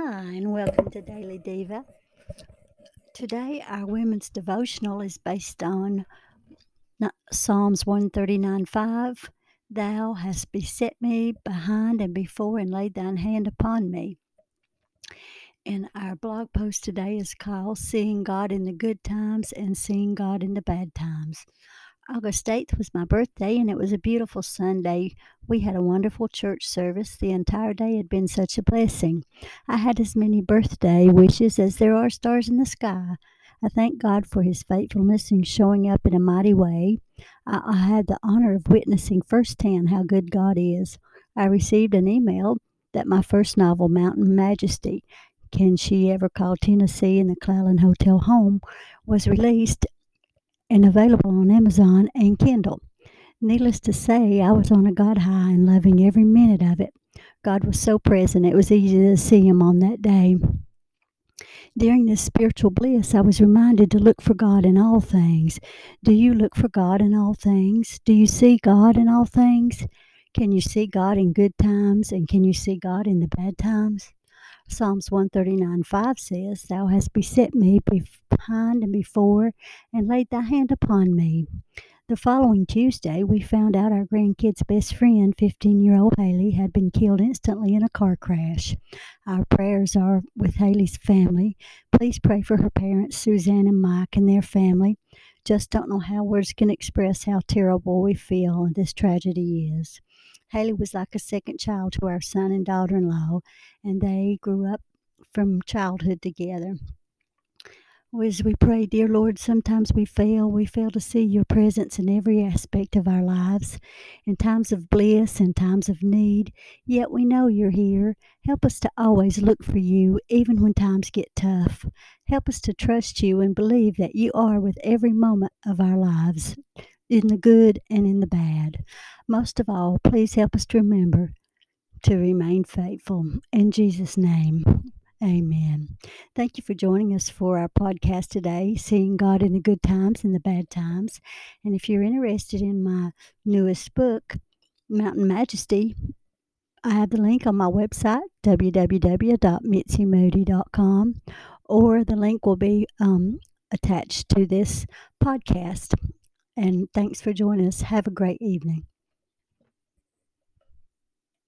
Hi, and welcome to Daily Diva. Today, our women's devotional is based on Psalms 139 5. Thou hast beset me behind and before, and laid thine hand upon me. And our blog post today is called Seeing God in the Good Times and Seeing God in the Bad Times. August 8th was my birthday, and it was a beautiful Sunday. We had a wonderful church service. The entire day had been such a blessing. I had as many birthday wishes as there are stars in the sky. I thank God for His faithfulness in showing up in a mighty way. I, I had the honor of witnessing firsthand how good God is. I received an email that my first novel, Mountain Majesty, Can She Ever Call Tennessee in the Clallan Hotel Home, was released and available on Amazon and Kindle. Needless to say, I was on a God high and loving every minute of it. God was so present, it was easy to see Him on that day. During this spiritual bliss, I was reminded to look for God in all things. Do you look for God in all things? Do you see God in all things? Can you see God in good times and can you see God in the bad times? Psalms 139 5 says, Thou hast beset me behind and before, and laid thy hand upon me. The following Tuesday, we found out our grandkid's best friend, 15 year old Haley, had been killed instantly in a car crash. Our prayers are with Haley's family. Please pray for her parents, Suzanne and Mike, and their family. Just don't know how words can express how terrible we feel and this tragedy is. Haley was like a second child to our son and daughter in law, and they grew up from childhood together. As we pray, dear Lord, sometimes we fail. We fail to see your presence in every aspect of our lives, in times of bliss and times of need. Yet we know you're here. Help us to always look for you, even when times get tough. Help us to trust you and believe that you are with every moment of our lives in the good and in the bad. Most of all, please help us to remember to remain faithful. In Jesus' name, amen. Thank you for joining us for our podcast today, Seeing God in the Good Times and the Bad Times. And if you're interested in my newest book, Mountain Majesty, I have the link on my website, www.mitsymoody.com, or the link will be um, attached to this podcast. And thanks for joining us. Have a great evening.